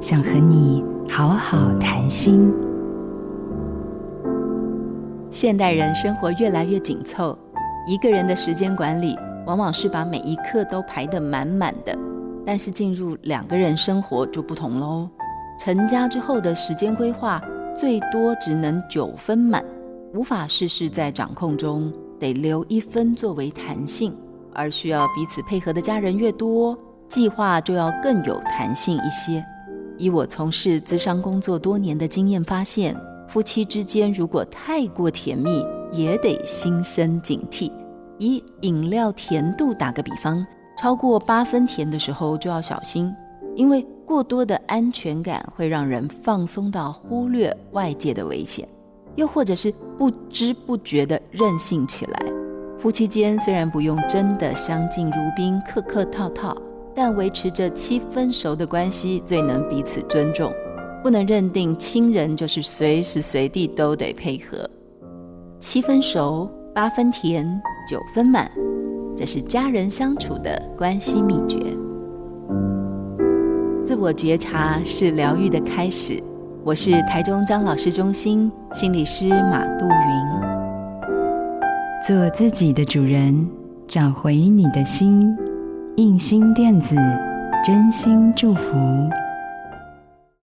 想和你好好谈心。现代人生活越来越紧凑，一个人的时间管理往往是把每一刻都排得满满的。但是进入两个人生活就不同喽。成家之后的时间规划最多只能九分满，无法事事在掌控中，得留一分作为弹性。而需要彼此配合的家人越多，计划就要更有弹性一些。以我从事资商工作多年的经验发现，夫妻之间如果太过甜蜜，也得心生警惕。以饮料甜度打个比方。超过八分甜的时候就要小心，因为过多的安全感会让人放松到忽略外界的危险，又或者是不知不觉的任性起来。夫妻间虽然不用真的相敬如宾、客客套套，但维持着七分熟的关系最能彼此尊重。不能认定亲人就是随时随地都得配合。七分熟，八分甜，九分满。这是家人相处的关系秘诀。自我觉察是疗愈的开始。我是台中张老师中心心理师马杜云。做自己的主人，找回你的心。印心电子，真心祝福。